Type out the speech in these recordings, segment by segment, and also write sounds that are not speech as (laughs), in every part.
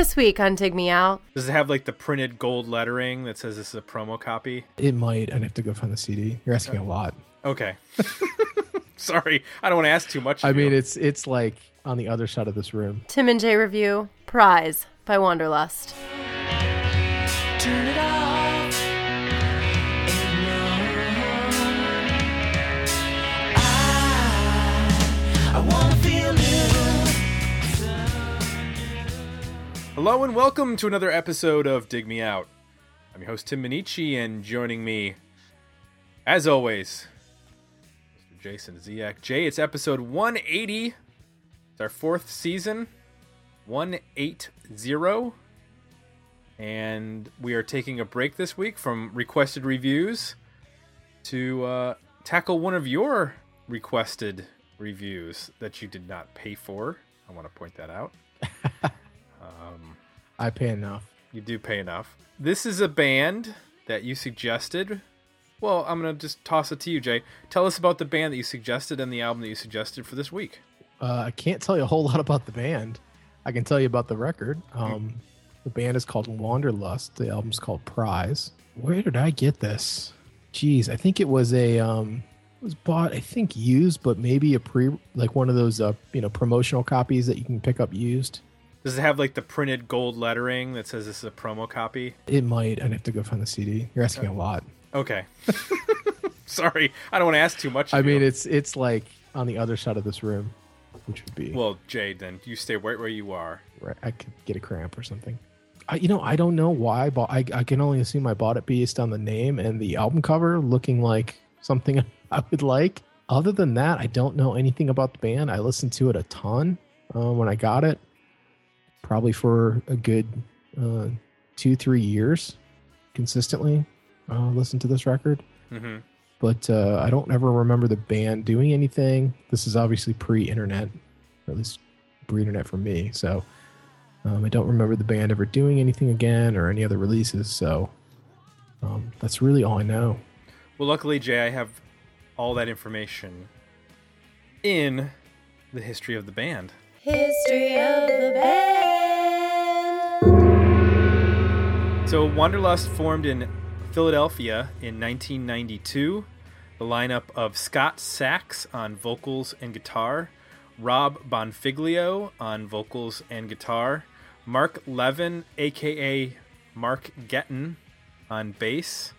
This week on Dig Me Out, Does it have like the printed gold lettering that says this is a promo copy? It might. I'd have to go find the CD. You're asking a lot. Okay. (laughs) Sorry, I don't want to ask too much. I of you. mean, it's it's like on the other side of this room. Tim and Jay review Prize by Wanderlust. Turn it off. Hello and welcome to another episode of Dig Me Out. I'm your host Tim Minneci, and joining me, as always, Mr. Jason Ziak. Jay, it's episode 180. It's our fourth season, 180. And we are taking a break this week from requested reviews to uh, tackle one of your requested reviews that you did not pay for. I want to point that out. (laughs) I pay enough. You do pay enough. This is a band that you suggested. Well, I'm going to just toss it to you, Jay. Tell us about the band that you suggested and the album that you suggested for this week. Uh, I can't tell you a whole (laughs) lot about the band. I can tell you about the record. Um, the band is called Wanderlust. The album's called Prize. Where did I get this? Jeez, I think it was a um, it was bought. I think used, but maybe a pre like one of those uh, you know promotional copies that you can pick up used. Does it have like the printed gold lettering that says this is a promo copy? It might. I'd have to go find the CD. You're asking a lot. Okay. (laughs) Sorry, I don't want to ask too much. I of you. mean, it's it's like on the other side of this room, which would be well, Jay, then you stay right where you are. right. I could get a cramp or something. I, you know, I don't know why I bought. I, I can only assume I bought it based on the name and the album cover looking like something (laughs) I would like. Other than that, I don't know anything about the band. I listened to it a ton uh, when I got it, probably for a good uh, two, three years, consistently. Uh, listened to this record hmm but uh, I don't ever remember the band doing anything. This is obviously pre-internet, or at least pre-internet for me. So um, I don't remember the band ever doing anything again or any other releases. So um, that's really all I know. Well, luckily, Jay, I have all that information in the history of the band. History of the band. So Wanderlust formed in Philadelphia in 1992. The lineup of Scott Sachs on vocals and guitar, Rob Bonfiglio on vocals and guitar, Mark Levin, aka Mark Getton, on bass,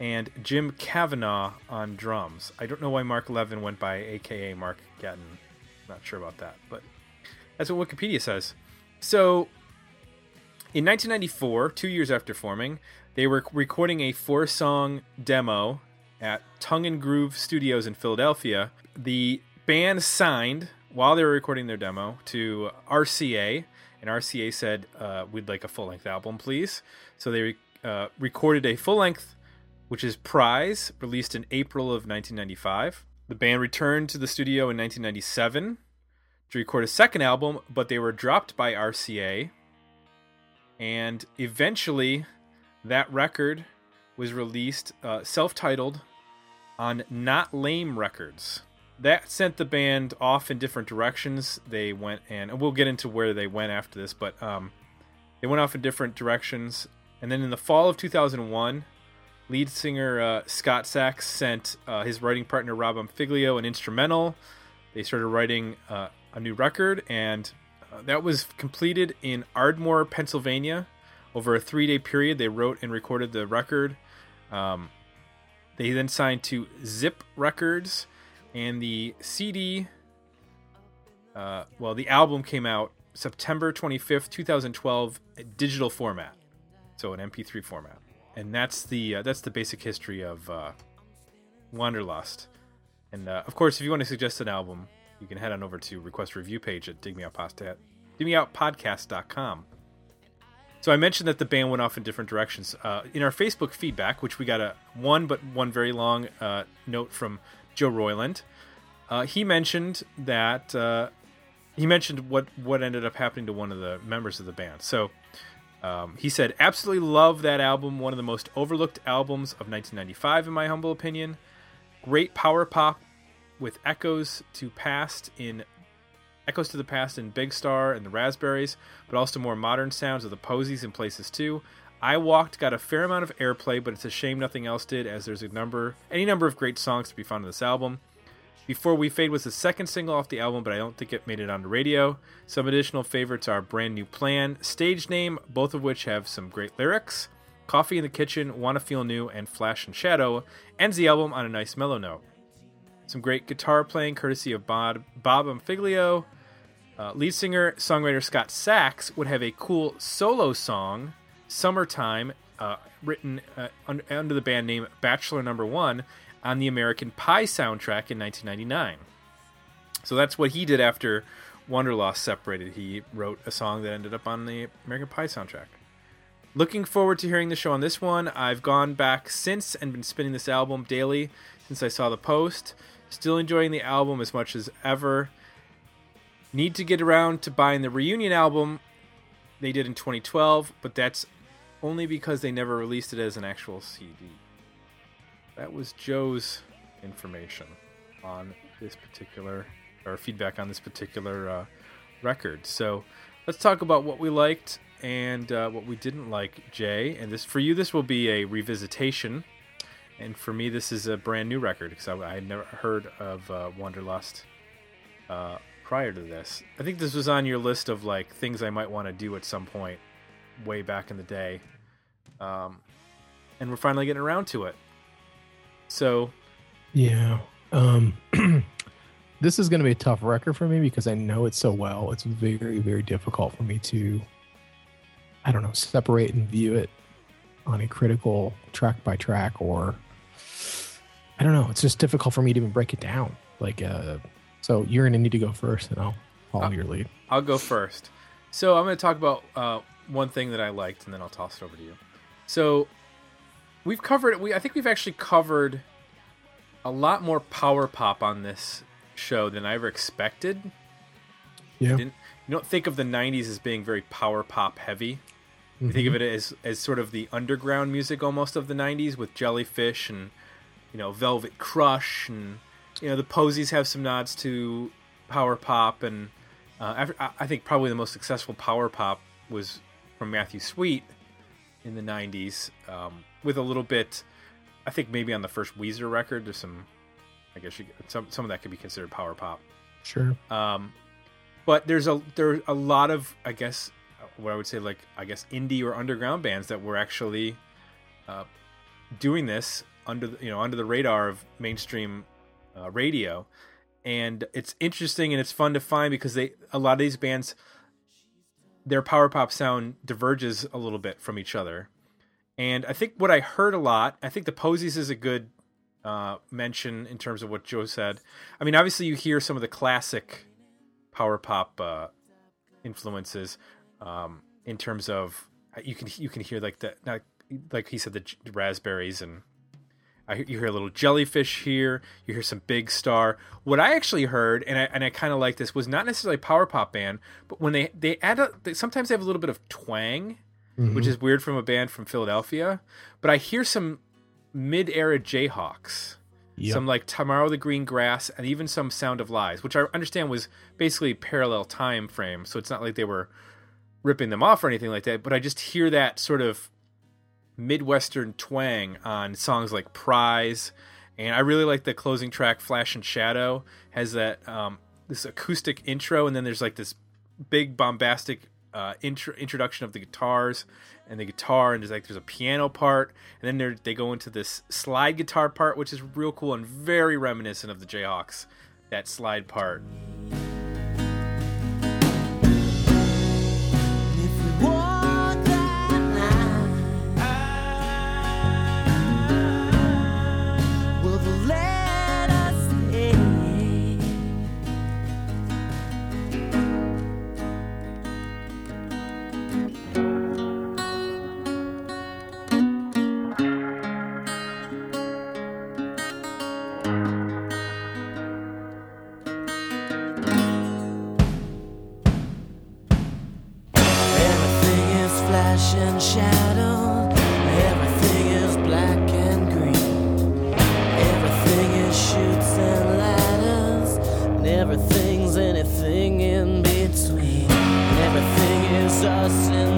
and Jim Kavanaugh on drums. I don't know why Mark Levin went by aka Mark Getton. Not sure about that, but that's what Wikipedia says. So in 1994, two years after forming, they were recording a four song demo at Tongue and Groove Studios in Philadelphia. The band signed, while they were recording their demo, to RCA, and RCA said, uh, We'd like a full length album, please. So they uh, recorded a full length, which is Prize, released in April of 1995. The band returned to the studio in 1997 to record a second album, but they were dropped by RCA and eventually that record was released uh, self-titled on not lame records. That sent the band off in different directions. They went and, and we'll get into where they went after this but um, they went off in different directions. And then in the fall of 2001 lead singer uh, scott sachs sent uh, his writing partner rob Figlio an instrumental. They started writing uh, a new record and uh, that was completed in Ardmore, Pennsylvania. Over a three day period, they wrote and recorded the record. Um, they then signed to Zip Records, and the CD, uh, well, the album came out September 25th, 2012, digital format, so an MP3 format. And that's the uh, that's the basic history of uh, Wanderlust. And uh, of course, if you want to suggest an album, you can head on over to request review page at digmeoutpodcast, digmeoutpodcast.com. So I mentioned that the band went off in different directions. Uh, in our Facebook feedback, which we got a one but one very long uh, note from Joe Royland, uh, he mentioned that uh, he mentioned what what ended up happening to one of the members of the band. So um, he said, "Absolutely love that album. One of the most overlooked albums of 1995, in my humble opinion. Great power pop with echoes to past in echoes to the past in Big Star and the Raspberries, but also more modern sounds of the Posies in places too. I Walked got a fair amount of airplay, but it's a shame nothing else did, as there's a number, any number of great songs to be found on this album. Before We Fade was the second single off the album, but I don't think it made it on the radio. Some additional favorites are Brand New Plan, Stage Name, both of which have some great lyrics. Coffee in the Kitchen, Wanna Feel New, and Flash and Shadow ends the album on a nice mellow note. Some great guitar playing courtesy of Bob, Bob Bonfiglio. Uh, lead singer, songwriter Scott Sachs would have a cool solo song, Summertime, uh, written uh, un- under the band name Bachelor Number One on the American Pie soundtrack in 1999. So that's what he did after Wanderlust separated. He wrote a song that ended up on the American Pie soundtrack. Looking forward to hearing the show on this one. I've gone back since and been spinning this album daily since I saw the post. Still enjoying the album as much as ever. Need to get around to buying the reunion album they did in 2012, but that's only because they never released it as an actual CD. That was Joe's information on this particular, or feedback on this particular uh, record. So let's talk about what we liked and uh, what we didn't like, Jay. And this for you, this will be a revisitation, and for me, this is a brand new record because I, I had never heard of uh, Wanderlust uh, prior to this. I think this was on your list of like things I might want to do at some point, way back in the day, um, and we're finally getting around to it. So Yeah. Um (clears throat) this is going to be a tough record for me because I know it so well. It's very very difficult for me to I don't know, separate and view it on a critical track by track or I don't know, it's just difficult for me to even break it down. Like uh so you're going to need to go first and I'll follow Uh, your lead. I'll go first. So I'm going to talk about uh, one thing that I liked, and then I'll toss it over to you. So we've covered. We I think we've actually covered a lot more power pop on this show than I ever expected. Yeah. You don't think of the '90s as being very power pop heavy. You think of it as as sort of the underground music almost of the '90s with Jellyfish and you know Velvet Crush and you know the Posies have some nods to power pop and uh, after, I- think probably the most successful power pop was from Matthew Sweet in the '90s um, with a little bit. I think maybe on the first Weezer record, there's some. I guess you, some some of that could be considered power pop. Sure. Um, but there's a there a lot of I guess what I would say like I guess indie or underground bands that were actually uh, doing this under the, you know under the radar of mainstream uh, radio, and it's interesting and it's fun to find because they a lot of these bands their power pop sound diverges a little bit from each other. And I think what I heard a lot, I think the Posies is a good uh, mention in terms of what Joe said. I mean, obviously you hear some of the classic power pop uh, influences um, in terms of you can you can hear like the not, like he said the, raspberries and I, you hear a little jellyfish here. You hear some big star. What I actually heard, and I and I kind of like this, was not necessarily a power pop band, but when they they add a, they, sometimes they have a little bit of twang, mm-hmm. which is weird from a band from Philadelphia. But I hear some mid era Jayhawks, Yep. some like Tomorrow the Green Grass, and even some Sound of Lies, which I understand was basically parallel time frame. So it's not like they were ripping them off or anything like that. But I just hear that sort of midwestern twang on songs like Prize, and I really like the closing track Flash and Shadow has that um, this acoustic intro, and then there's like this big bombastic uh, intro- introduction of the guitars and the guitar, and there's like there's a piano part, and then they go into this slide guitar part, which is real cool and very reminiscent of the Jayhawks. That slide part. and shadow. Everything is black and green. Everything is shoots and ladders. And everything's anything in between. Everything is us and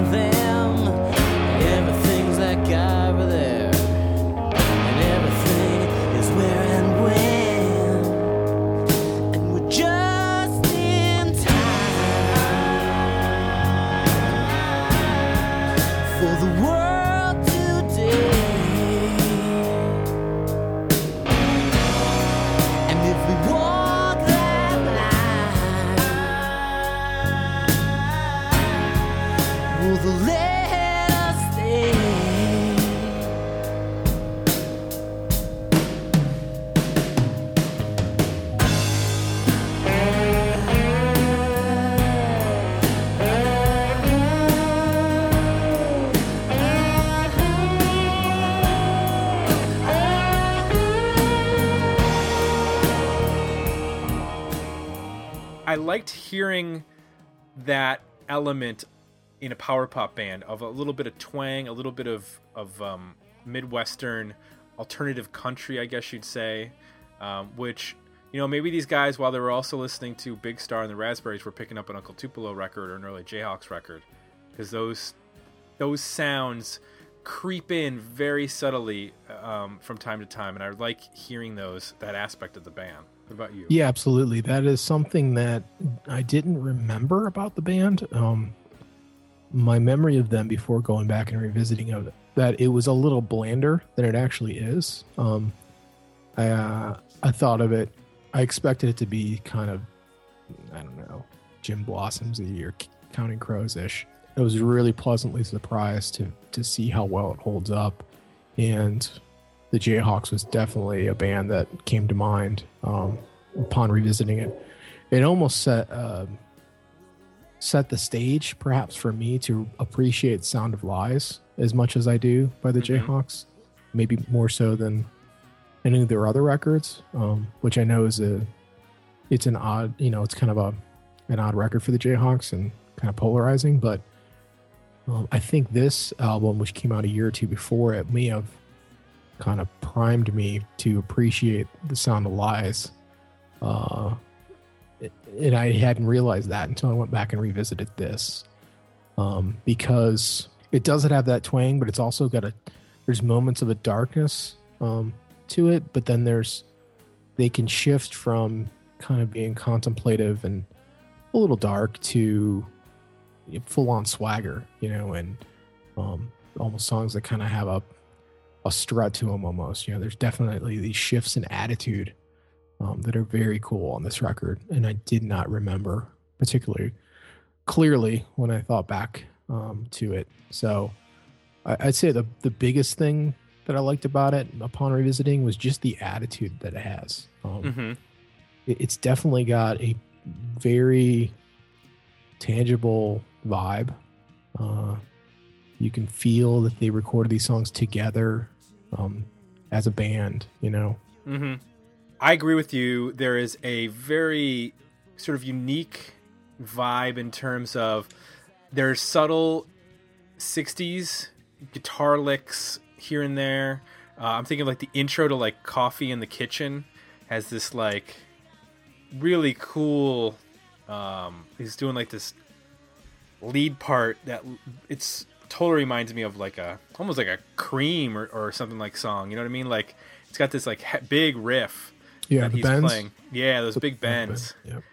I liked hearing that element in a power pop band of a little bit of twang, a little bit of of um, midwestern alternative country, I guess you'd say, um, which you know maybe these guys while they were also listening to Big Star and the Raspberries were picking up an Uncle Tupelo record or an early Jayhawks record because those those sounds creep in very subtly um, from time to time, and I like hearing those that aspect of the band. What about you? Yeah, absolutely. That is something that I didn't remember about the band. Um, my memory of them before going back and revisiting of it, that it was a little blander than it actually is. Um, I uh, I thought of it. I expected it to be kind of, I don't know, Gin Blossoms or Counting Crows ish. I was really pleasantly surprised to to see how well it holds up, and the Jayhawks was definitely a band that came to mind um, upon revisiting it. It almost set uh, set the stage, perhaps for me to appreciate "Sound of Lies" as much as I do by the Mhm. Jayhawks. Maybe more so than any of their other records, um, which I know is a it's an odd, you know, it's kind of a an odd record for the Jayhawks and kind of polarizing, but um, I think this album, which came out a year or two before it, may have kind of primed me to appreciate the sound of lies. Uh, and I hadn't realized that until I went back and revisited this, um, because it doesn't have that twang, but it's also got a. There's moments of a darkness um, to it, but then there's they can shift from kind of being contemplative and a little dark to full on swagger, you know, and um, almost songs that kind of have a a strut to them almost. You know, there's definitely these shifts in attitude um, that are very cool on this record, and I did not remember particularly clearly when I thought back um, to it. So I, I'd say the the biggest thing that I liked about it upon revisiting was just the attitude that it has. Um, Mm-hmm. it- it's definitely got a very tangible vibe. Uh, you can feel that they recorded these songs together um, as a band, you know. Mm-hmm. I agree with you. There is a very sort of unique vibe in terms of there's subtle 60s guitar licks here and there. Uh, I'm thinking of like the intro to like Coffee in the Kitchen has this like really cool. Um, he's doing like this lead part that it's totally reminds me of like a almost like a Cream or, or something like song. You know what I mean? Like it's got this like big riff Yeah, that the he's bends. playing. Yeah, those big bends. Yep.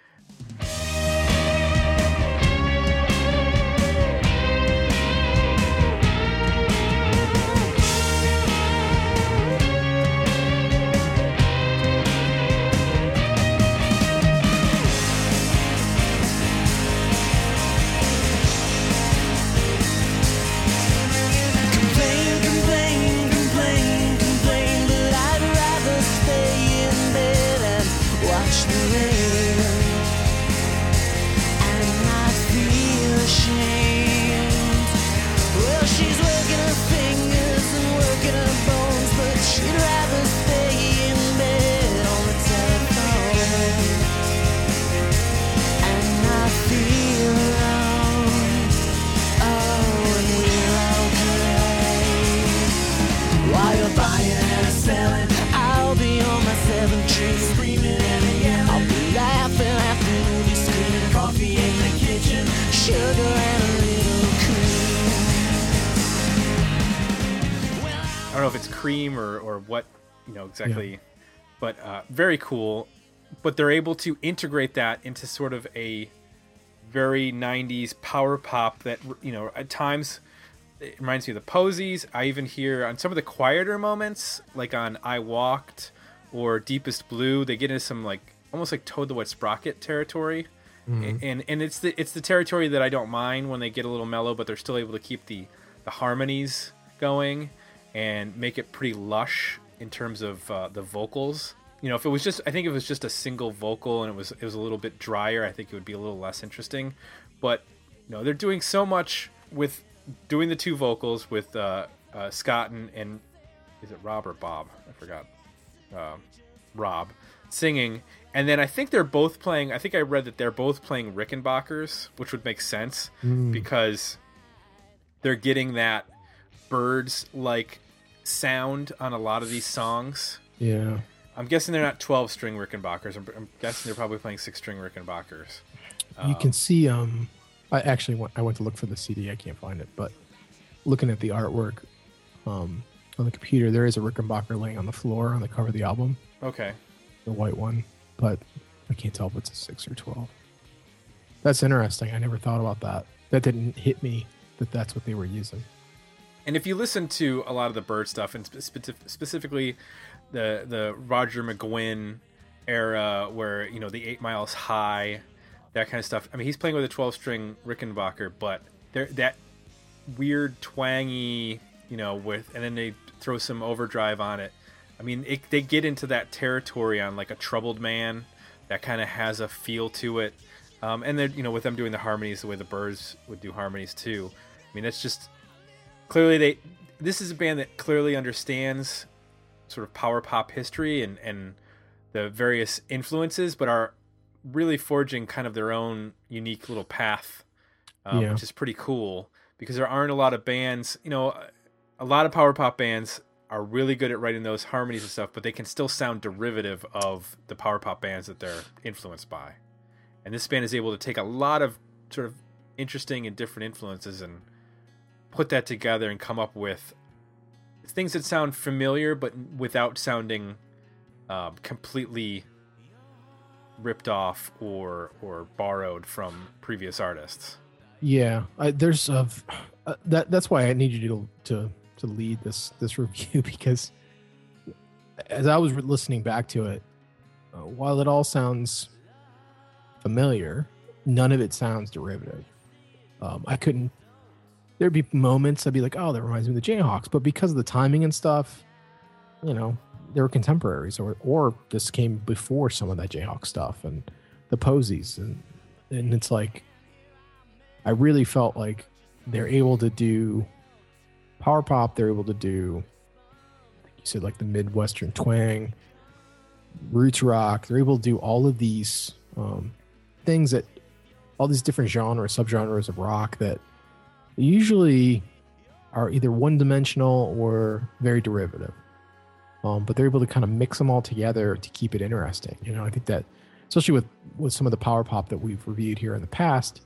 Exactly, but uh, very cool. But they're able to integrate that into sort of a very 90s power pop that, you know, at times it reminds me of the Posies. I even hear on some of the quieter moments, like on I Walked or Deepest Blue, they get into some like almost like Toad the Wet Sprocket territory. And and it's the it's the territory that I don't mind when they get a little mellow, but they're still able to keep the the harmonies going and make it pretty lush in terms of uh, the vocals. You know, if it was just, I think if it was just a single vocal and it was it was a little bit drier, I think it would be a little less interesting. But you know, they're doing so much with doing the two vocals with uh, uh, Scott and, and is it Rob or Bob? I forgot. Um, Rob singing, and then I think they're both playing. I think I read that they're both playing Rickenbackers, which would make sense because they're getting that Byrds like sound on a lot of these songs. Yeah. I'm guessing they're not 12 string Rickenbackers. I'm, I'm guessing they're probably playing six string Rickenbackers. you can see um i actually went i went to look for the cd i can't find it but looking at the artwork um on the computer there is a rickenbacker laying on the floor on the cover of the album Okay. the white one but i can't tell if it's a 6 or 12 that's interesting i never thought about that that didn't hit me that that's what they were using And if you listen to a lot of the Bird stuff, and spe- specifically the the Roger McGuinn era, where you know the Eight Miles High, that kind of stuff. I mean, he's playing with a 12 string Rickenbacker, but there that weird twangy, you know, with and then they throw some overdrive on it. I mean, it, they get into that territory on like a Troubled Man that kind of has a feel to it. Um, and then you know, with them doing the harmonies the way the Byrds would do harmonies too. I mean, it's just clearly they this is a band that clearly understands sort of power pop history and and the various influences but are really forging kind of their own unique little path um, Yeah. which is pretty cool because there aren't a lot of bands you know a lot of power pop bands are really good at writing those harmonies and stuff but they can still sound derivative of the power pop bands that they're influenced by and this band is able to take a lot of sort of interesting and different influences and put that together and come up with things that sound familiar but without sounding um, completely ripped off or or borrowed from previous artists. Yeah, I, there's a uh, that. That's why I need you to to to lead this this (laughs) review because as I was listening back to it, uh, while it all sounds familiar, none of it sounds derivative. Um, I couldn't. There'd be moments I'd be like, "Oh, that reminds me of the Jayhawks," but because of the timing and stuff, you know, they were contemporaries, or or this came before some of that Jayhawk stuff and the Posies, and and it's like I really felt like they're able to do power pop. They're able to do, like you said, like the midwestern twang, roots rock. They're able to do all of these um, things that all these different genres, subgenres of rock that usually are either one dimensional or very derivative. Um, but they're able to kind of mix them all together to keep it interesting. You know, I think that especially with with some of the power pop that we've reviewed here in the past,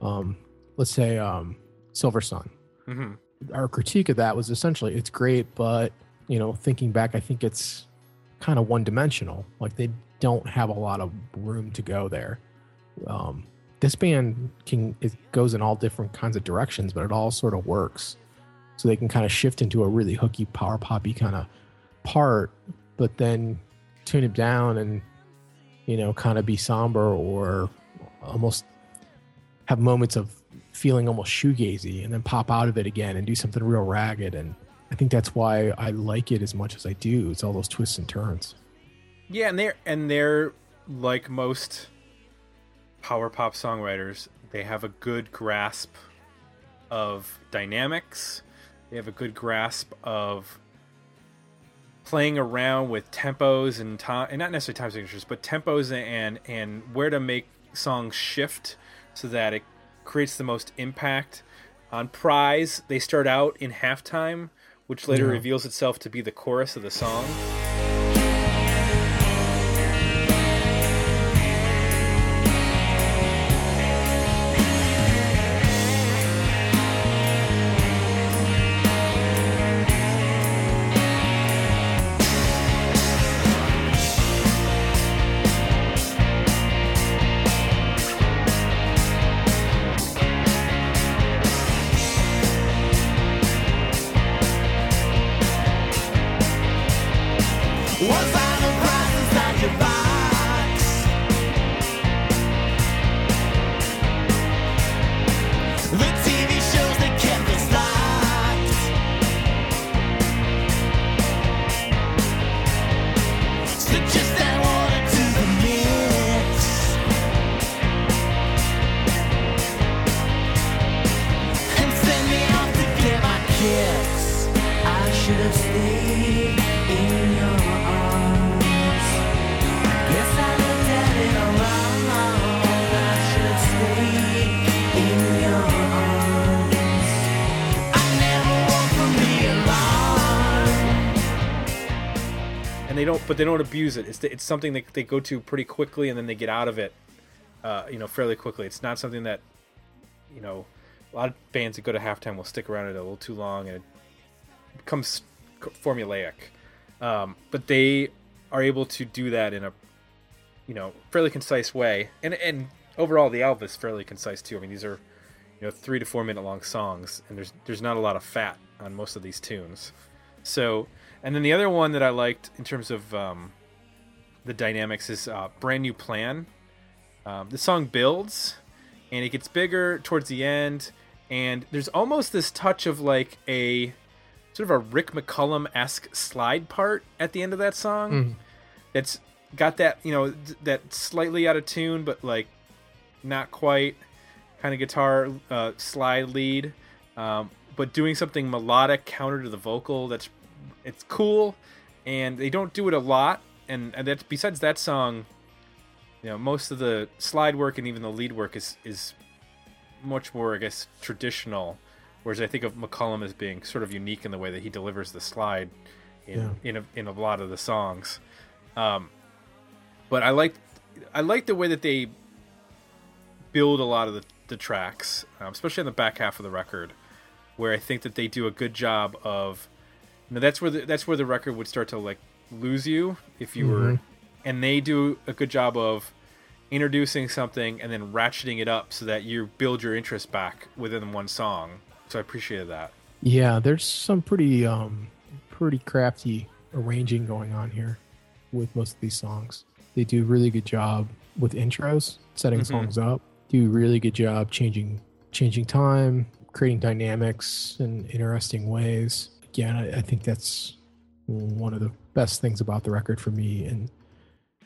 um, let's say um, Silver Sun. hmm Our critique of that was essentially it's great, but you know, thinking back, I think it's kind of one dimensional. Like they don't have a lot of room to go there. Um, this band can it goes in all different kinds of directions, but it all sort of works. So they can kind of shift into a really hooky, power poppy kind of part, but then tune it down and you know, kind of be somber or almost have moments of feeling almost shoegazy and then pop out of it again and do something real ragged. And I think that's why I like it as much as I do. It's all those twists and turns. Yeah, and they're and they're like most power pop songwriters. They have a good grasp of dynamics. They have a good grasp of playing around with tempos and time, and not necessarily time signatures, but tempos and and where to make songs shift so that it creates the most impact. On Prize, they start out in halftime, which later Yeah. reveals itself to be the chorus of the song. And they don't, but they don't abuse it. It's it's something that they go to pretty quickly, and then they get out of it, uh, you know, fairly quickly. It's not something that, you know, a lot of bands that go to halftime will stick around it a little too long, and it becomes formulaic. Um, but they are able to do that in a, you know, fairly concise way, and and overall the album is fairly concise too. I mean, these are, you know, three to four minute long songs, and there's there's not a lot of fat on most of these tunes. So, and then the other one that I liked in terms of um, the dynamics is uh, "Brand New Plan." Um, the song builds, and it gets bigger towards the end, and there's almost this touch of like a sort of a Rick McCullum esque slide part at the end of that song. Mm. That's got that you know that slightly out of tune, but like not quite kind of guitar uh, slide lead, um, but doing something melodic counter to the vocal. That's it's cool, and they don't do it a lot. And and that's besides that song, you know, most of the slide work and even the lead work is is much more, I guess, traditional. Whereas I think of McCullum as being sort of unique in the way that he delivers the slide in Yeah. in, a, in a lot of the songs. Um, but I like I like the way that they build a lot of the, the tracks, um, especially on the back half of the record, where I think that they do a good job of. Know, that's where the, that's where the record would start to like lose you if you were, Mhm. and they do a good job of introducing something and then ratcheting it up so that you build your interest back within one song. So I appreciated that. Yeah, there's some pretty um pretty crafty arranging going on here with most of these songs. They do a really good job with intros, setting Mhm. songs up. Do a really good job changing changing time, creating dynamics in interesting ways. Again, I, I think that's one of the best things about the record for me and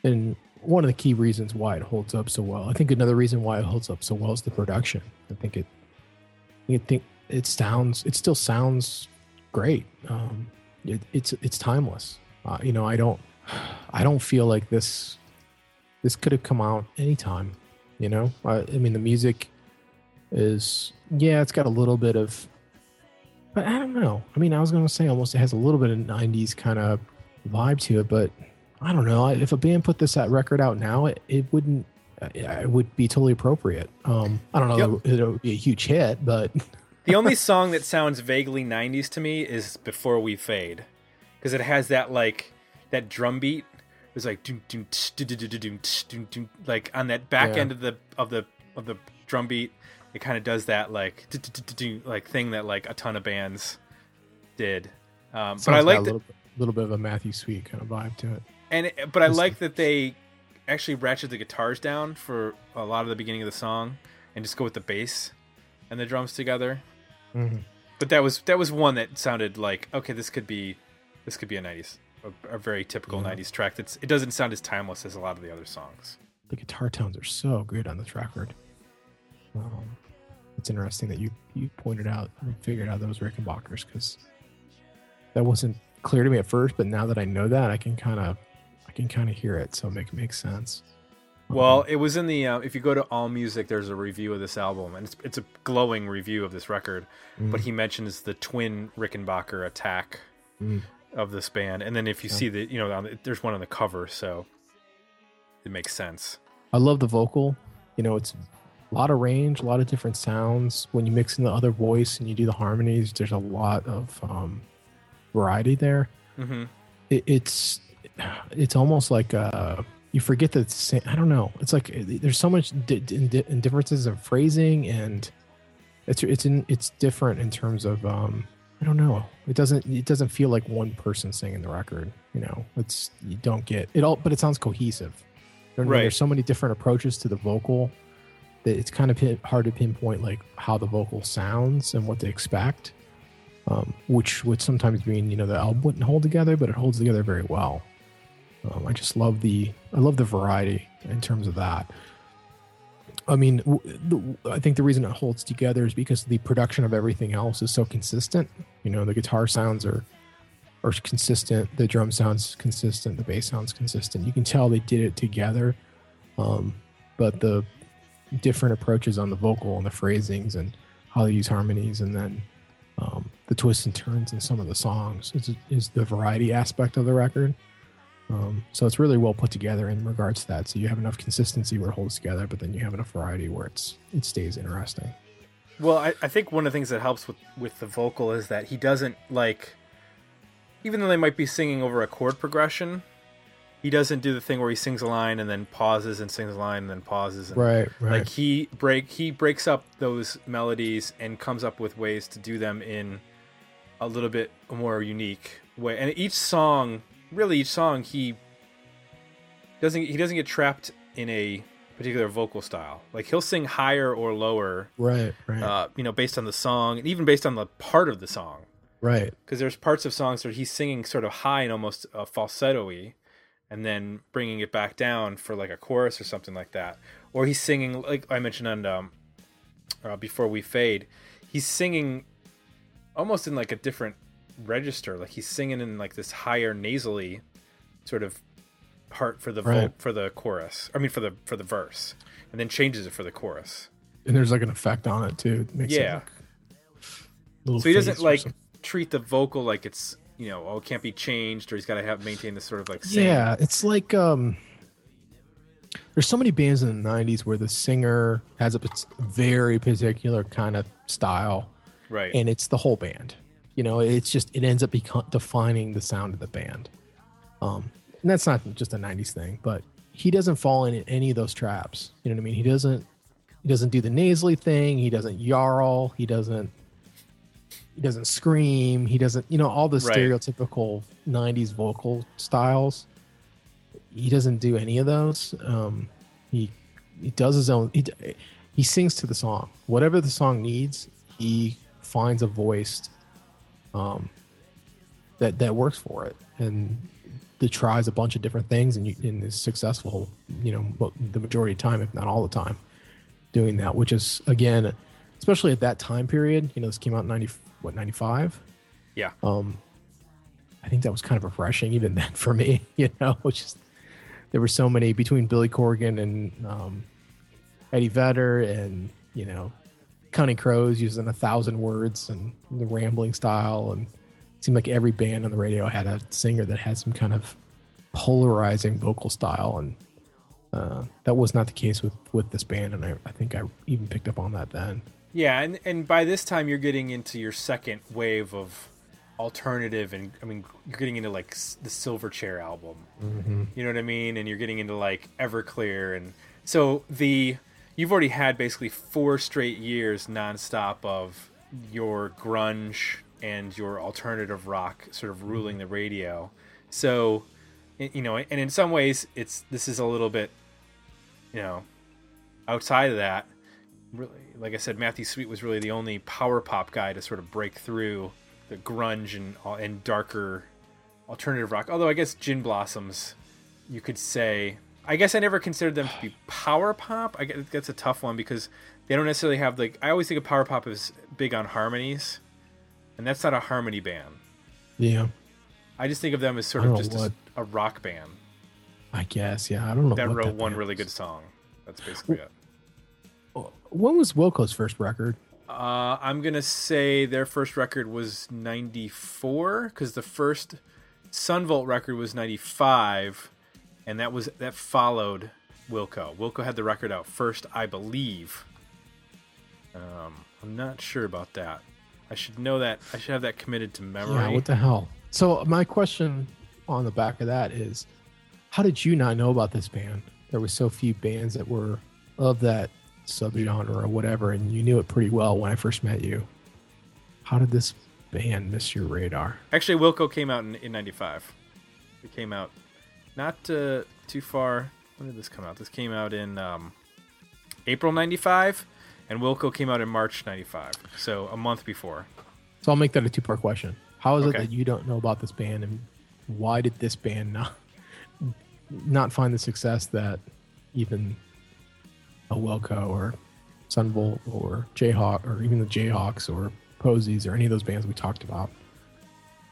and one of the key reasons why it holds up so well. I think another reason why it holds up so well is the production. I think it I think it sounds it still sounds great. Um, it, it's it's timeless. Uh, you know, I don't (sighs) I don't feel like this this could have come out anytime. You know, I, I mean the music is yeah, it's got a little bit of, but I don't know. I mean, I was gonna say almost it has a little bit of '90s kind of vibe to it, but I don't know. If a band put this at record out now, it, it wouldn't. It would be totally appropriate. Um, I don't know. Yep. It would be a huge hit, but (laughs) The only (laughs) song that sounds vaguely 90s to me is Before We Fade. Because it has that, like, that drum beat. It's like, doom, doom, tsh, do, do, do, do, doom, doom, doom. like, on that back Yeah. end of the, of the, of the drum beat, it kind of does that, like, like, thing that, like, a ton of bands did. Um, but I like a little, bit- little bit of a Matthew Sweet kind of vibe to it. and it, but I like that they actually ratchet the guitars down for a lot of the beginning of the song and just go with the bass and the drums together. Mhm. But that was that was one that sounded like okay, this could be this could be a '90s, a, a very typical Yeah. '90s track. That's it doesn't sound as timeless as a lot of the other songs. The guitar tones are so good on this record. Um, it's interesting that you you pointed out and figured out those Rickenbackers because that wasn't clear to me at first, but now that I know that, I can kind of I can kind of hear it, so it make makes sense. Well, it was in the uh, if you go to All Music, there's a review of this album, and it's it's a glowing review of this record. Mm. But he mentions the twin Rickenbacker attack Mm. of this band, and then if you Yeah. see the you know the, there's one on the cover, so it makes sense. I love the vocal. You know, it's a lot of range, a lot of different sounds. When you mix in the other voice and you do the harmonies, there's a lot of um, variety there. hmm It, it's it's almost like uh, you forget that the same. I don't know. It's like uh, there's so much di- di- di- differences in phrasing, and it's it's in, it's different in terms of um, I don't know. It doesn't it doesn't feel like one person singing the record. You know, it's you don't get it all, but it sounds cohesive. You know what I mean? Right. There's so many different approaches to the vocal it's kind of hard to pinpoint like how the vocal sounds and what to expect. Um, which would sometimes mean you know the album wouldn't hold together, but it holds together very well. Um, I just love the I love the variety in terms of that. I mean, I think the reason it holds together is because the production of everything else is so consistent. You know, the guitar sounds are are consistent, the drum sounds consistent, the bass sounds consistent. You can tell they did it together, um, but the different approaches on the vocal and the phrasings and how they use harmonies and then um, the twists and turns in some of the songs is, is the variety aspect of the record. Um, so it's really well put together in regards to that. So you have enough consistency where it holds together, but then you have enough variety where it's it stays interesting. Well, I, I think one of the things that helps with with the vocal is that he doesn't like, even though they might be singing over a chord progression, he doesn't do the thing where he sings a line and then pauses and sings a line and then pauses. And, Right, right. Like he break he breaks up those melodies and comes up with ways to do them in a little bit more unique way. And each song, really each song, he doesn't he doesn't get trapped in a particular vocal style. Like he'll sing higher or lower right, right, uh, you know, based on the song and even based on the part of the song. right. Because there's parts of songs where he's singing sort of high and almost uh, falsetto-y, and then bringing it back down for like a chorus or something like that. Or he's singing, like I mentioned on um, uh, Before We Fade, he's singing almost in like a different register. Like he's singing in like this higher nasally sort of part for the vo- for the chorus. I mean for the for the verse, and then changes it for the chorus. And there's like an effect on it too. It makes Yeah. It little so he doesn't like treat the vocal like it's you know oh it can't be changed or he's got to have maintain this sort of like same- Yeah, it's like um there's so many bands in the 90s where the singer has a very particular kind of style right and it's the whole band. You know, it's just it ends up become defining the sound of the band. Um and that's not just a 90s thing, but he doesn't fall in any of those traps. You know what I mean? He doesn't he doesn't do the nasally thing, he doesn't yarl, he doesn't he doesn't scream, he doesn't, you know, all the Right. stereotypical 90s vocal styles. He doesn't do any of those. Um he he does his own he, he sings to the song. Whatever the song needs, he finds a voice um that that works for it and that tries a bunch of different things and, you, and is successful, you know, the majority of time, if not all the time, doing that. Which is again, especially at that time period. You know, this came out in ninety what ninety five. yeah Um, I think that was kind of refreshing even (laughs) then for me. (laughs) You know, just there were so many between Billy Corgan and um, Eddie Vedder and you know, Counting Crows using a thousand words and the rambling style and it seemed like every band on the radio had a singer that had some kind of polarizing vocal style and uh, that was not the case with with this band and I, I think I even picked up on that then. Yeah and and by this time you're getting into your second wave of alternative and i mean you're getting into like the silverchair album. Mm-hmm. You know what i mean? And you're getting into like everclear and so the you've already had basically four straight years nonstop of your grunge and your alternative rock sort of mm-hmm. ruling the radio. So you know and in some ways it's this is a little bit you know outside of that really like i said matthew sweet was really the only power pop guy to sort of break through the grunge and uh, and darker alternative rock. Although i guess gin blossoms you could say i guess i never considered them to be power pop. I guess that's a tough one because they don't necessarily have like i always think of power pop as big on harmonies and that's not a harmony band. Yeah, i just think of them as sort of just a, a rock band. I guess. Yeah, I don't know that wrote one band really is. good song. That's basically it When was Wilco's first record? Uh, I'm gonna say their first record was '94 because the first Son Volt record was '95, and that was that followed Wilco. Wilco had the record out first, I believe. Um, I'm not sure about that. I should know that. I should have that committed to memory. Yeah, what the hell? So my question on the back of that is, how did you not know about this band? There were so few bands that were of that subgenre or whatever, and you knew it pretty well when I first met you. How did this band miss your radar? Actually, Wilco came out in, in '95. It came out not uh, too far. When did this come out? This came out in um, April '95, and Wilco came out in March '95. So a month before. So I'll make that a two part question. How is Okay. it that you don't know about this band, and why did this band not not find the success that even a Wilco or Son Volt or Jayhawk or even the Jayhawks or Posies or any of those bands we talked about?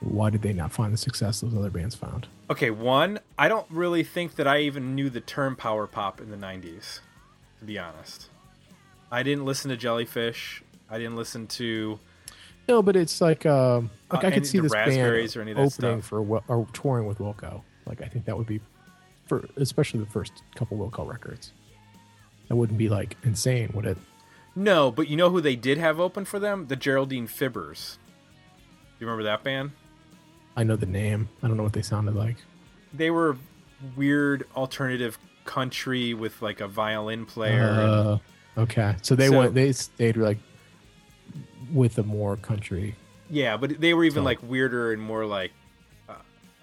Why did they not find the success those other bands found? Okay, one, I don't really think that I even knew the term power pop in the '90s. To be honest, I didn't listen to Jellyfish. I didn't listen to No, but it's like um, like Uh, I could see the this band Raspberries or any of that opening stuff. for or touring with Wilco. Like I think that would be for especially the first couple Wilco records. That wouldn't be like insane, would it? No, but you know who they did have open for them? The Geraldine Fibbers. You remember that band? I know the name. I don't know what they sounded like. They were weird alternative country with like a violin player. Uh, okay, so they So- went. They stayed like with a more country. yeah, but they were even So- like weirder and more like uh,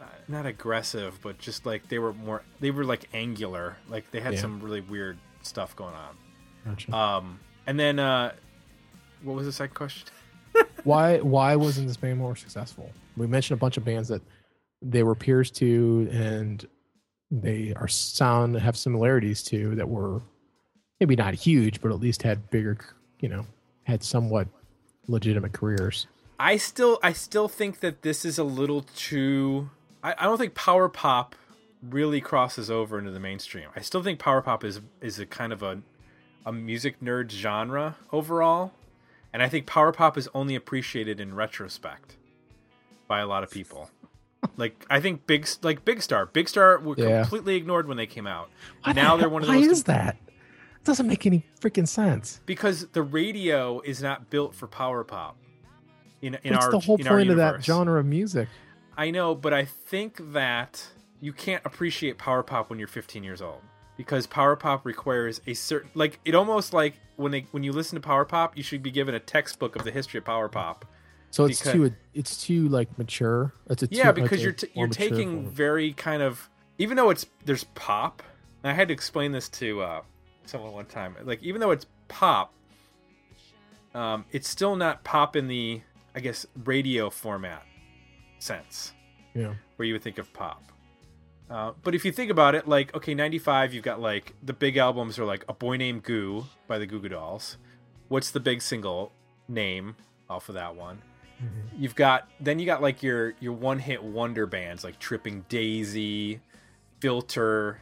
uh, not aggressive, but just like they were more. They were like angular. Like they had Yeah. some really weird stuff going on. Gotcha. Um, and then uh, what was the second question? (laughs) why (laughs) why wasn't this band more successful? We mentioned a bunch of bands that they were peers to and they are sound have similarities to that were maybe not huge, but at least had bigger, you know, had somewhat legitimate careers. I still I still think that this is a little too I, I don't think power pop really crosses over into the mainstream. I still think power pop is is a kind of a a music nerd genre overall. And I think power pop is only appreciated in retrospect by a lot of people. like I think big like Big Star, Big Star were Yeah. completely ignored when they came out. Why now hell- they're one of the why most is that? It doesn't make any freaking sense. because the radio is not built for power pop. In, in What's our the whole in point of that genre of music? I know, but I think that you can't appreciate power pop when you're 15 years old because power pop requires a certain like it almost like when they when you listen to power pop, you should be given a textbook of the history of power pop. So it's Because- too it's too like mature. It's a Yeah, too, because like you're t- you're taking form. very kind of even though it's there's pop. I had to explain this to uh, someone one time. Like even though it's pop, um, it's still not pop in the I guess radio format sense. yeah. where you would think of pop. Uh, but if you think about it, like okay, '95, you've got like the big albums are like "A Boy Named Goo" by the Goo Goo Dolls. What's the big single name off of that one? You've got then you got like your your one hit wonder bands like Tripping Daisy, Filter,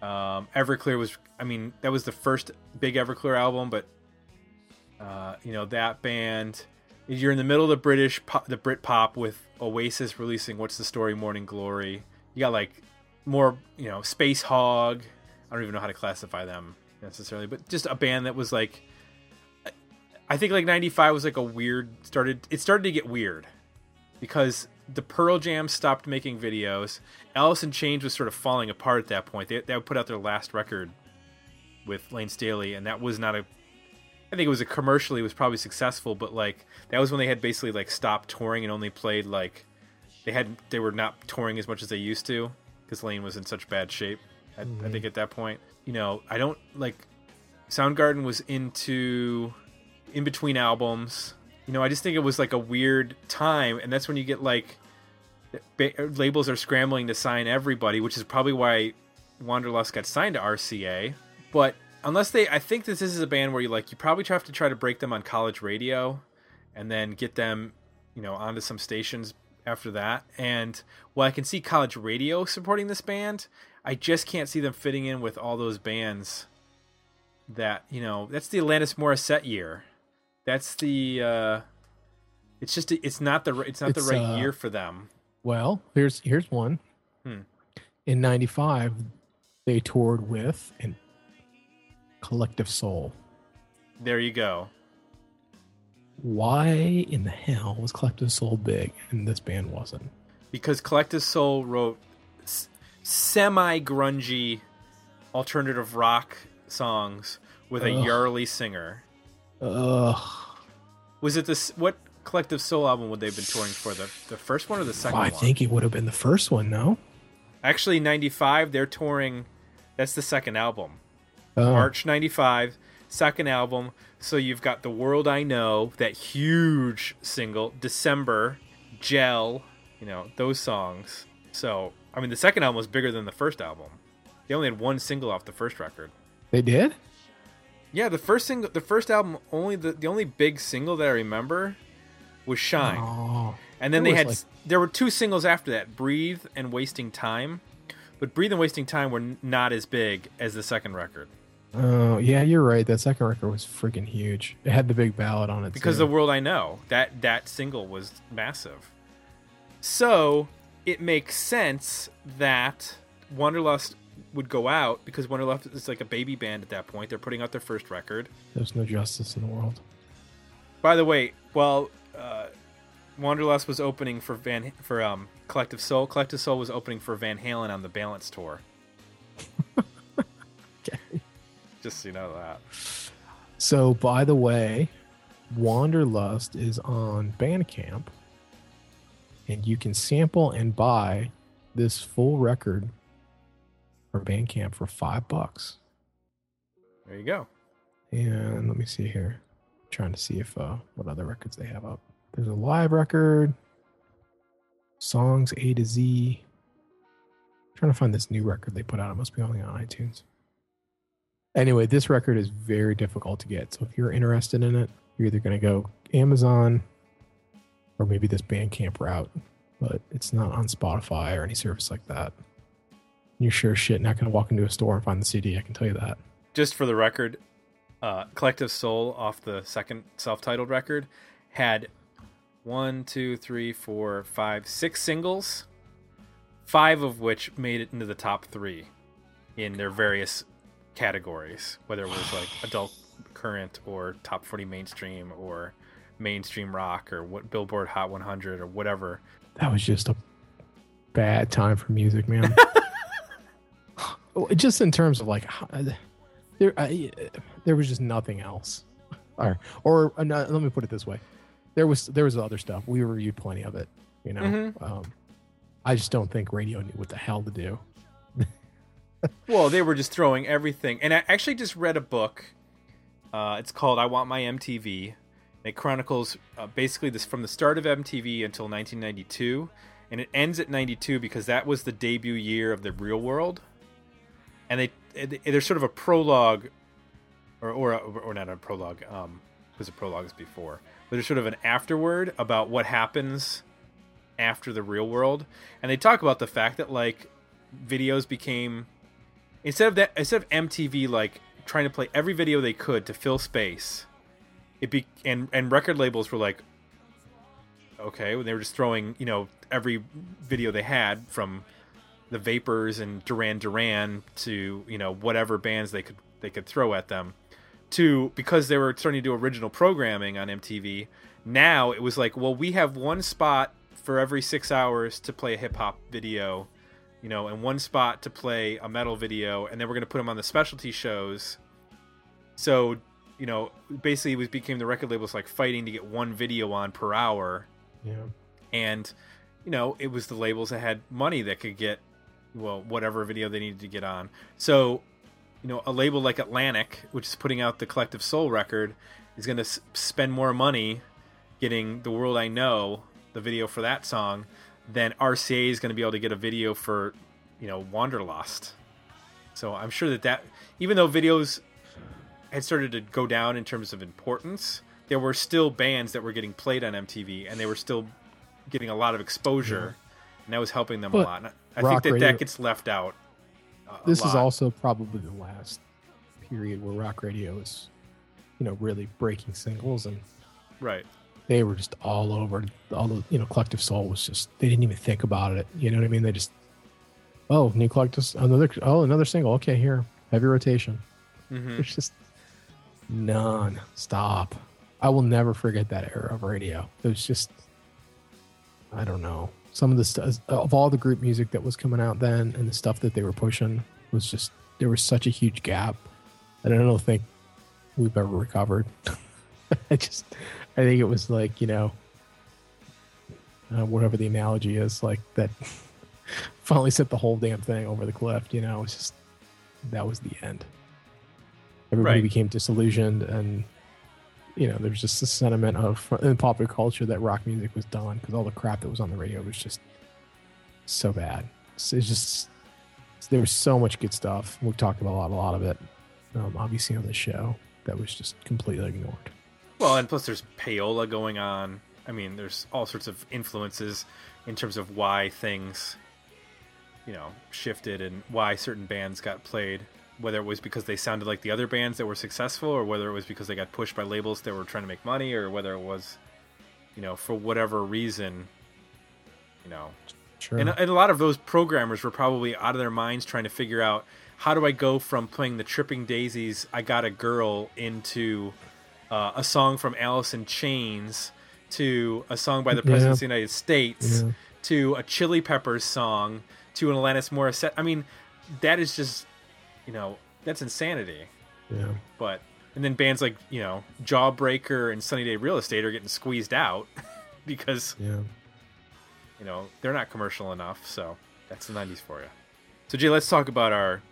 um, Everclear was I mean that was the first big Everclear album, but uh, you know that band. You're in the middle of the British pop, the Brit pop with Oasis releasing "What's the Story," "Morning Glory." You got like more you know Spacehog. I don't even know how to classify them necessarily, but just a band that was like I think like 95 was like a weird started it started to get weird because the Pearl Jam stopped making videos. Alice in Chains was sort of falling apart at that point. They they put out their last record with Layne Staley and that was not a I think it was a commercially it was probably successful, but like that was when they had basically like stopped touring and only played like they had they were not touring as much as they used to because Layne was in such bad shape. I, I think mm-hmm. at that point, you know, I don't like Soundgarden was into in between albums. You know, I just think it was like a weird time, and that's when you get like ba- labels are scrambling to sign everybody, which is probably why Wanderlust got signed to RCA. But unless they, I think this is a band where you like you probably have to try to break them on college radio, and then get them, you know, onto some stations after that. And while I can see college radio supporting this band, I just can't see them fitting in with all those bands that you know that's the Alanis Morissette year. That's the uh it's just it's not the it's not It's, the right uh, year for them. Well, here's here's one. Hmm. In '95, they toured with an Collective Soul. There you go. Why in the hell was Collective Soul big and this band wasn't? Because Collective Soul wrote s- semi grungy alternative rock songs with a Ugh. Yarly singer. Ugh. Was it this what Collective Soul album would they have been touring for? The the first one or the second I one? think it would have been the first one. No. Actually 95 they're touring that's the second album. Oh, March 95, second album. So you've got The World I Know, that huge single, December, Gel, you know, those songs. So, I mean, the second album was bigger than the first album. They only had one single off the first record. They did. Yeah, the first single, the first album, only the, the only big single that I remember was Shine. Oh, And then they had like- there were two singles after that, Breathe and Wasting Time. But Breathe and Wasting Time were not as big as the second record. Oh, yeah, you're right. That second record was freaking huge. It had the big ballad on it because too. the world I know that that single was massive. So it makes sense that Wanderlust would go out because Wanderlust is like a baby band at that point. They're putting out their first record. There's no justice in the world. By the way, well, uh, Wanderlust was opening for Van for um, Collective Soul. Collective Soul was opening for Van Halen on the Balance tour. (laughs) Okay. Just so you know that. So, by the way, Wanderlust is on Bandcamp, and you can sample and buy this full record from Bandcamp for five bucks. There you go. And let me see here. trying to see if uh, what other records they have up. There's a live record, songs A to Z. trying to find this new record they put out. It must be only on iTunes. Anyway, this record is very difficult to get. So if you're interested in it, you're either going to go Amazon or maybe this Bandcamp route, but it's not on Spotify or any service like that. You're sure shit not going to walk into a store and find the CD. I can tell you that. Just for the record, uh, Collective Soul off the second self-titled record had one, two, three, four, five, six singles, five of which made it into the top three in their various categories, whether it was like adult current or top 40 mainstream or mainstream rock or what Billboard Hot 100 or whatever. That was just a bad time for music, man. (laughs) Just in terms of like, there, I, there was just nothing else. Or, or uh, let me put it this way: there was there was other stuff. We reviewed plenty of it. You know, Mhm. um, I just don't think radio knew what the hell to do. Well, they were just throwing everything. And I actually just read a book. Uh, it's called "I Want My MTV." It chronicles uh, basically this from the start of MTV until 1992, and it ends at 92 because that was the debut year of the Real World. And they, there's sort of a prologue, or or, or not a prologue, um, because a prologue is before, but there's sort of an afterword about what happens after the Real World, and they talk about the fact that like videos became instead of that instead of MTV like trying to play every video they could to fill space, it be and and record labels were like, okay, when they were just throwing you know every video they had from the Vapors and Duran Duran to you know whatever bands they could they could throw at them, to because they were starting to do original programming on MTV. Now it was like, well, we have one spot for every six hours to play a hip hop video you know, in one spot to play a metal video, and then we're going to put them on the specialty shows. So, you know, basically, it became the record labels like fighting to get one video on per hour, Yeah, and you know, it was the labels that had money that could get well whatever video they needed to get on. So, you know, a label like Atlantic, which is putting out the Collective Soul record, is going to s- spend more money getting "The World I Know," the video for that song, than RCA is going to be able to get a video for, you know, Wanderlust. So I'm sure that that, even though videos had started to go down in terms of importance, there were still bands that were getting played on MTV, and they were still getting a lot of exposure, and that was helping them a lot. And I think that radio- that gets left out. this is lot. also probably the last period where rock radio is, you know, really breaking singles and right. They were just all over all the you know collective soul was just they didn't even think about it. You know what i mean? They just oh new collective another oh another single. Okay here heavy rotation. Hmm it's just none. Stop. I will never forget that era of radio. It was just i don't know. Some of the stuff of all the group music that was coming out then and the stuff that they were pushing was just there was such a huge gap and i don't think we've ever recovered. (laughs) I just i think it was like you know uh, whatever the analogy is like that (laughs) finally set the whole damn thing over the cliff you know it's just that was the end. Everybody Right. became disillusioned and you know there's just a sentiment of in popular culture that rock music was done because all the crap that was on the radio was just so bad. It's, it's just there was so much good stuff. We've talked about a lot, a lot of it um, obviously on the show that was just completely ignored Well, and plus there's payola going on. I mean, there's all sorts of influences in terms of why things, you know, shifted and why certain bands got played. Whether it was because they sounded like the other bands that were successful, or whether it was because they got pushed by labels that were trying to make money, or whether it was, you know, for whatever reason, you know, Sure. And, and a lot of those programmers were probably out of their minds trying to figure out how do I go from playing the Tripping Daisies, I Got a Girl, into uh, a song from Alice in Chains, to a song by the President of the United States, Yeah. to a Chili Peppers song, to an Alanis Morissette. I mean, that is just, you know, that's insanity. yeah. But and then bands like you know Jawbreaker and Sunny Day Real Estate are getting squeezed out (laughs) because Yeah. you know they're not commercial enough. So that's the '90s for you. So Jay, let's talk about our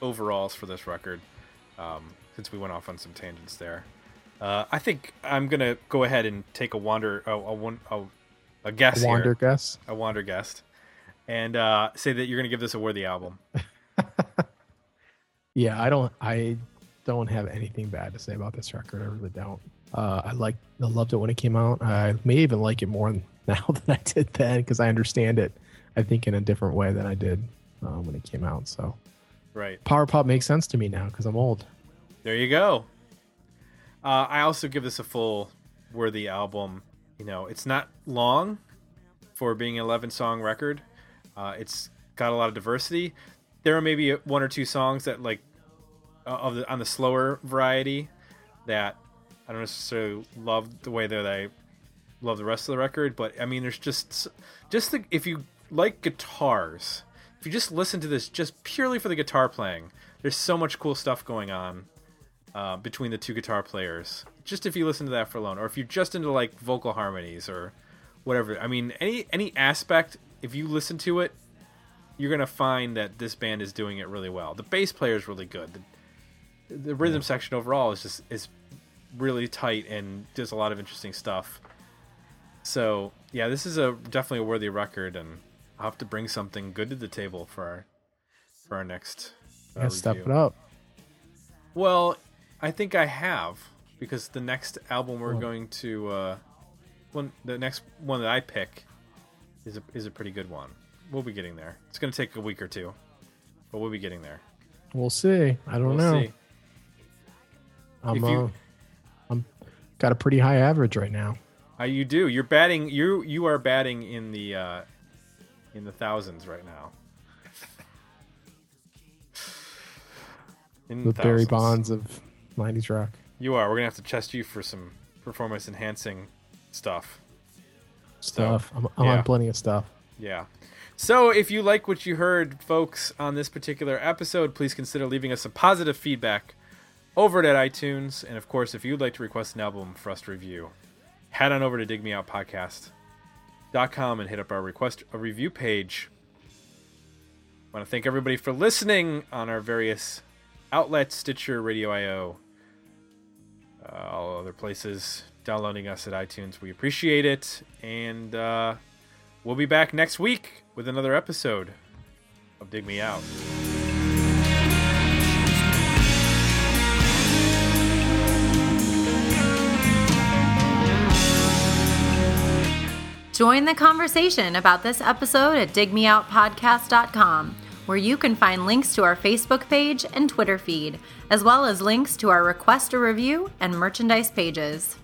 overalls for this record, um, since we went off on some tangents there. Uh, I think I'm gonna go ahead and take a wander, a, a, a, a guess Wander here, guess. a wander guest, and uh, say that you're gonna give this a worthy album. (laughs) Yeah, I don't. I don't have anything bad to say about this record. I really don't. Uh, I like. I loved it when it came out. I may even like it more (laughs) now than I did then because I understand it. I think in a different way than I did uh, when it came out. So Right. power pop makes sense to me now because I'm old. There you go. Uh, I also give this a full worthy album. You know, it's not long for being an 11 song record. Uh, it's got a lot of diversity. There are maybe one or two songs that like uh, of the on the slower variety that I don't necessarily love the way that I love the rest of the record. But I mean, there's just just the if you like guitars, if you just listen to this just purely for the guitar playing, there's so much cool stuff going on uh, between the two guitar players. Just if you listen to that for alone, or if you're just into like vocal harmonies or whatever. I mean, any any aspect, if you listen to it, you're gonna find that this band is doing it really well. The bass player is really good. The, the rhythm section overall is just is really tight and does a lot of interesting stuff. So yeah, this is a definitely a worthy record, and I'll have to bring something good to the table for our for our next. Uh, Yeah, step it up. Well, I think I have because the next album we're What? going to uh one the next one that I pick is a is a pretty good one. We'll be getting there. It's going to take a week or two, but we'll be getting there. We'll see. I don't We'll know. see. I'm. If you- uh, I'm got a pretty high average right now. Uh, you do. You're batting. You you are batting in the uh, in the thousands right now. In The Barry. Bonds of '90s rock You are. We're gonna have to test you for some performance enhancing stuff. stuff. I'm, I'm yeah. on plenty of stuff. Yeah. So if you like what you heard, folks, on this particular episode, please consider leaving us some positive feedback over at iTunes. And of course, if you'd like to request an album for us to review, head on over to digmeoutpodcast.com and hit up our request a review page. I want to thank everybody for listening on our various outlets, Stitcher, Radio IO, uh, all other places, downloading us at iTunes. We appreciate it. And uh, we'll be back next week with another episode of Dig Me Out. Join the conversation about this episode at digmeoutpodcast.com, where you can find links to our Facebook page and Twitter feed, as well as links to our request a review and merchandise pages.